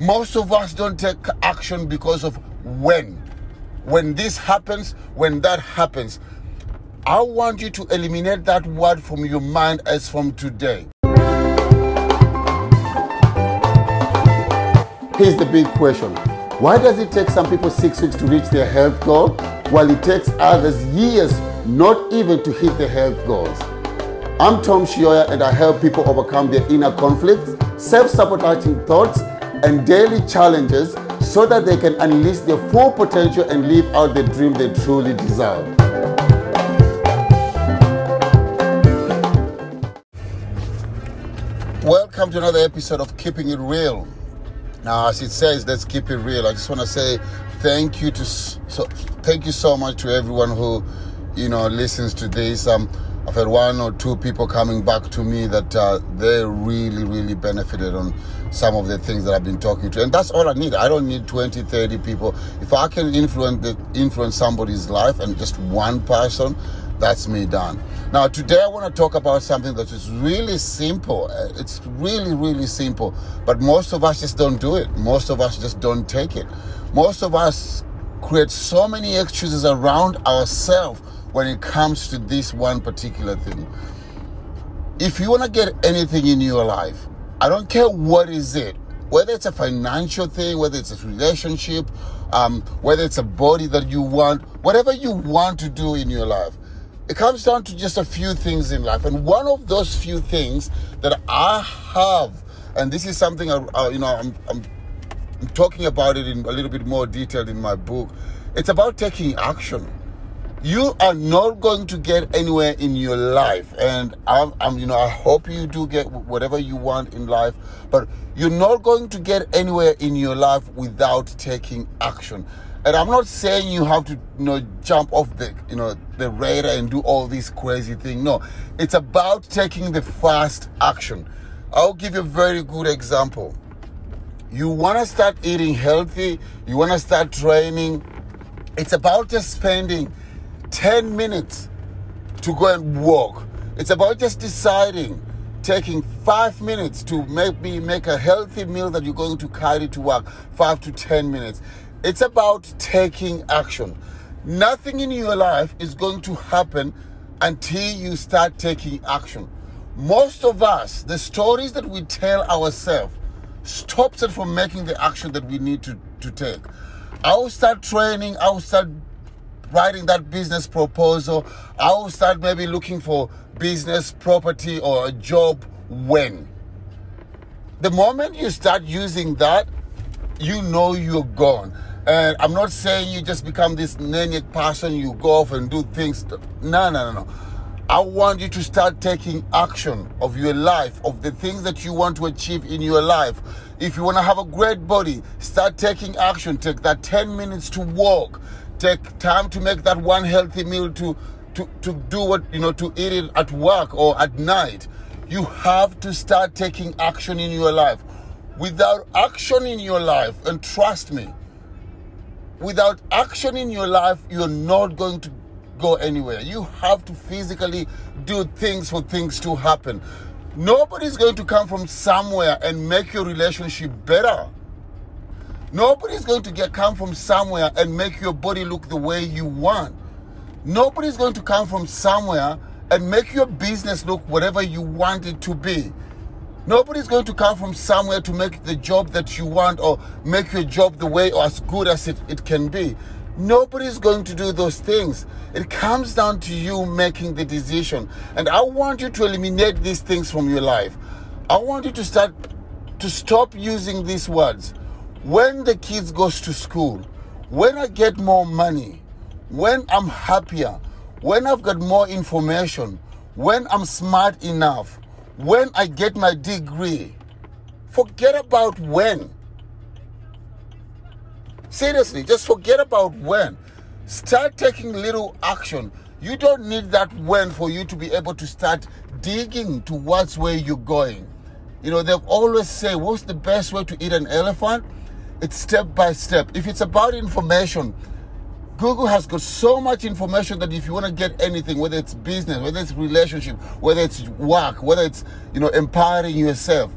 Most of us don't take action because of when. When this happens, when that happens. I want you to eliminate that word from your mind as from today. Here's the big question Why does it take some people six weeks to reach their health goal, while it takes others years not even to hit their health goals? I'm Tom Shioya, and I help people overcome their inner conflicts, self sabotaging thoughts, and daily challenges so that they can unleash their full potential and live out the dream they truly desire. Welcome to another episode of Keeping It Real. Now, as it says, let's keep it real. I just want to say thank you to so thank you so much to everyone who you know listens to this. Um, I've had one or two people coming back to me that uh, they really, really benefited on some of the things that I've been talking to. And that's all I need. I don't need 20, 30 people. If I can influence, the, influence somebody's life and just one person, that's me done. Now, today I want to talk about something that is really simple. Uh, it's really, really simple. But most of us just don't do it. Most of us just don't take it. Most of us create so many excuses around ourselves when it comes to this one particular thing. If you want to get anything in your life, I don't care what is it, whether it's a financial thing, whether it's a relationship, um, whether it's a body that you want, whatever you want to do in your life, it comes down to just a few things in life. And one of those few things that I have, and this is something I, uh, you know, I'm, I'm, I'm talking about it in a little bit more detail in my book. It's about taking action you are not going to get anywhere in your life. And I'm, I'm, you know i hope you do get whatever you want in life but you're not going to get anywhere in your life without taking action. And i'm not saying you have to you know jump off the you know the radar and do all these crazy things no it's about taking the fast action. I'll give you a very good example. You want to start eating healthy you want to start training. It's about just spending 10 minutes to go and walk. It's about just deciding, taking five minutes to maybe make a healthy meal that you're going to carry to work, five to 10 minutes. It's about taking action. Nothing in your life is going to happen until you start taking action. Most of us, the stories that we tell ourselves, stops us from making the action that we need to, to take. I will start training, I will start writing that business proposal. I will start maybe looking for business, property, or a job when. The moment you start using that, you know you're gone. And I'm not saying you just become this maniac person, you go off and do things. No, no, no, no. I want you to start taking action of your life, of the things that you want to achieve in your life. If you want to have a great body, start taking action. Take that 10 minutes to walk take time to make that one healthy meal to to, to do what you know to eat it at work or at night. You have to start taking action in your life. Without action in your life and trust me without action in your life you're not going to go anywhere. You have to physically do things for things to happen. Nobody's going to come from somewhere and make your relationship better Nobody's going to get come from somewhere and make your body look the way you want. Nobody's going to come from somewhere and make your business look whatever you want it to be. Nobody's going to come from somewhere to make the job that you want or make your job the way or as good as it, it can be. Nobody's going to do those things. It comes down to you making the decision. And I want you to eliminate these things from your life. I want you to start to stop using these words when the kids goes to school, when I get more money, when I'm happier, when I've got more information, when I'm smart enough, when I get my degree, forget about when. Seriously, just forget about when. Start taking little action. You don't need that when for you to be able to start digging towards where you're going. You know, they've always say, what's the best way to eat an elephant? It's step by step. If it's about information, Google has got so much information that if you want to get anything, whether it's business, whether it's relationship, whether it's work, whether it's you know empowering yourself,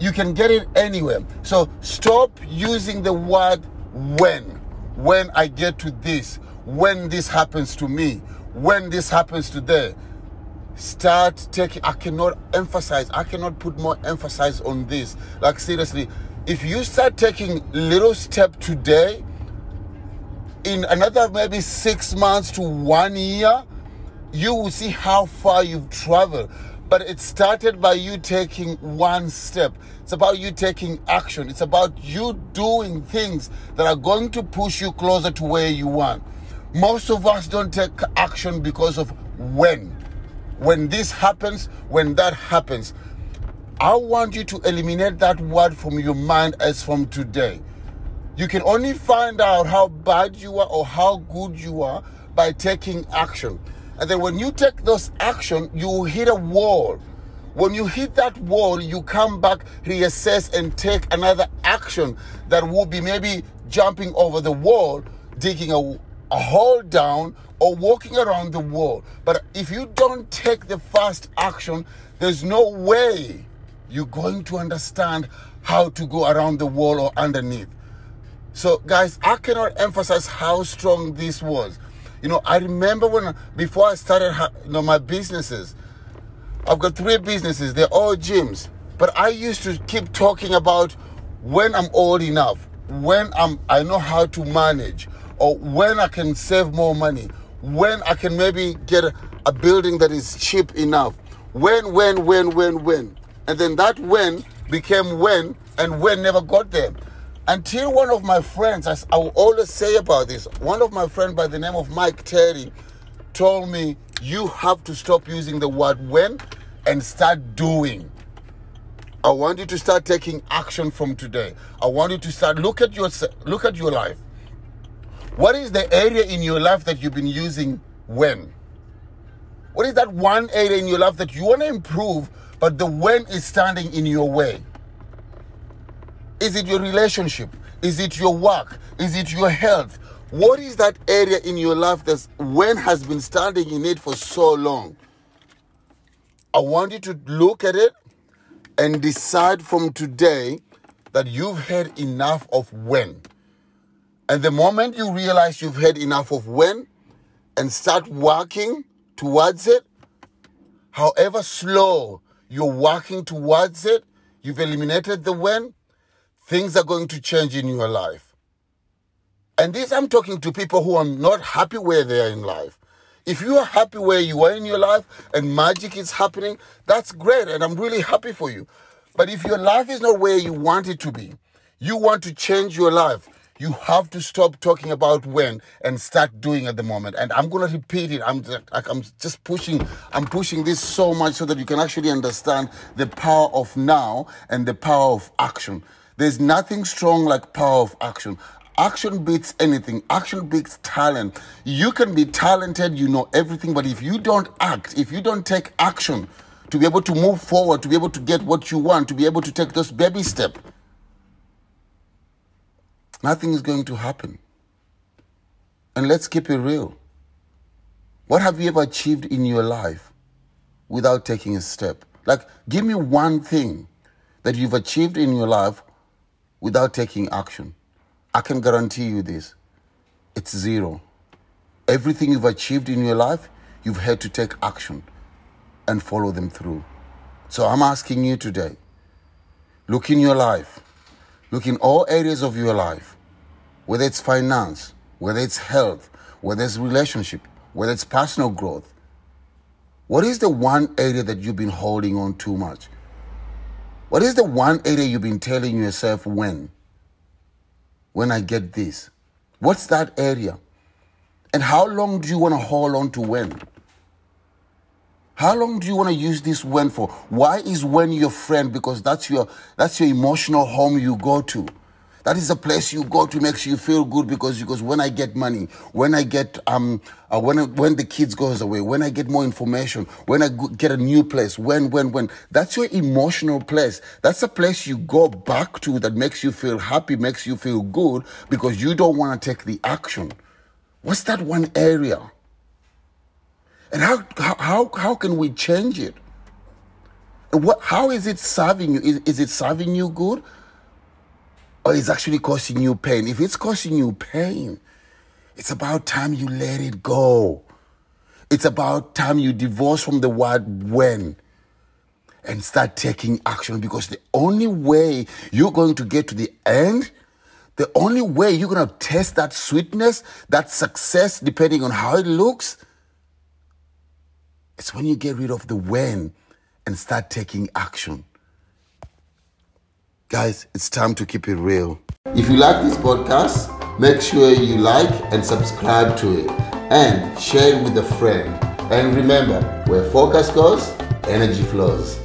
You can get it anywhere. So stop using the word when. When I get to this, when this happens to me, when this happens to there. Start taking, I cannot emphasize, I cannot put more emphasis on this. Like, seriously, if you start taking little step today, in another maybe six months to one year, you will see how far you've traveled. But it started by you taking one step. It's about you taking action. It's about you doing things that are going to push you closer to where you want. Most of us don't take action because of when. When this happens, when that happens. I want you to eliminate that word from your mind as from today. You can only find out how bad you are or how good you are by taking action. And then when you take those action, you hit a wall. When you hit that wall, you come back, reassess, and take another action that will be maybe jumping over the wall, digging a, a hole down, or walking around the wall. But if you don't take the first action, there's no way you're going to understand how to go around the wall or underneath. So, guys, I cannot emphasize how strong this was. You know, I remember when before I started you know, my businesses, I've got three businesses, they're all gyms. But I used to keep talking about when I'm old enough, when I'm I know how to manage, or when I can save more money, when I can maybe get a, a building that is cheap enough. When, when, when, when, when. And then that when became when, and when never got there. Until one of my friends, as I will always say about this, one of my friends by the name of Mike Terry told me, you have to stop using the word when and start doing. I want you to start taking action from today. I want you to start look at your look at your life. What is the area in your life that you've been using when? What is that one area in your life that you want to improve, but the when is standing in your way? Is it your relationship? Is it your work? Is it your health? What is that area in your life that when has been standing in it for so long? I want you to look at it and decide from today that you've had enough of when. And the moment you realize you've had enough of when and start working towards it, however slow you're working towards it, you've eliminated the when, things are going to change in your life. And this, I'm talking to people who are not happy where they are in life. If you are happy where you are in your life and magic is happening, that's great. And I'm really happy for you. But if your life is not where you want it to be, you want to change your life, you have to stop talking about when and start doing at the moment. And I'm gonna repeat it. I'm I'm just pushing. I'm pushing this so much so that you can actually understand the power of now and the power of action. There's nothing strong like power of action. Action beats anything. Action beats talent. You can be talented, you know everything, but if you don't act, if you don't take action to be able to move forward, to be able to get what you want, to be able to take those baby steps, nothing is going to happen. And let's keep it real. What have you ever achieved in your life without taking a step? Like, give me one thing that you've achieved in your life without taking action. I can guarantee you this it's zero. Everything you've achieved in your life, you've had to take action and follow them through. So I'm asking you today look in your life Look in all areas of your life, whether it's finance, whether it's health, whether it's relationship, whether it's personal growth. What is the one area that you've been holding on too much? What is the one area you've been telling yourself when? When I get this. What's that area? And how long do you want to hold on to when? How long do you want to use this when for? Why is when your friend? Because that's your that's your emotional home you go to. That is a place you go to makes you feel good because because when I get money, when I get um uh, when when the kids goes away, when I get more information, when I get a new place, when when when that's your emotional place. That's a place you go back to that makes you feel happy, makes you feel good because you don't want to take the action. What's that one area? And how, how, how can we change it? what, how is it serving you? Is, is it serving you good? Or is it actually causing you pain? If it's causing you pain, it's about time you let it go. It's about time you divorce from the word when and start taking action because the only way you're going to get to the end, the only way you're going to test that sweetness, that success, depending on how it looks, it's when you get rid of the when and start taking action. Guys, it's time to keep it real. If you like this podcast, make sure you like and subscribe to it and share it with a friend. And remember, where focus goes, energy flows.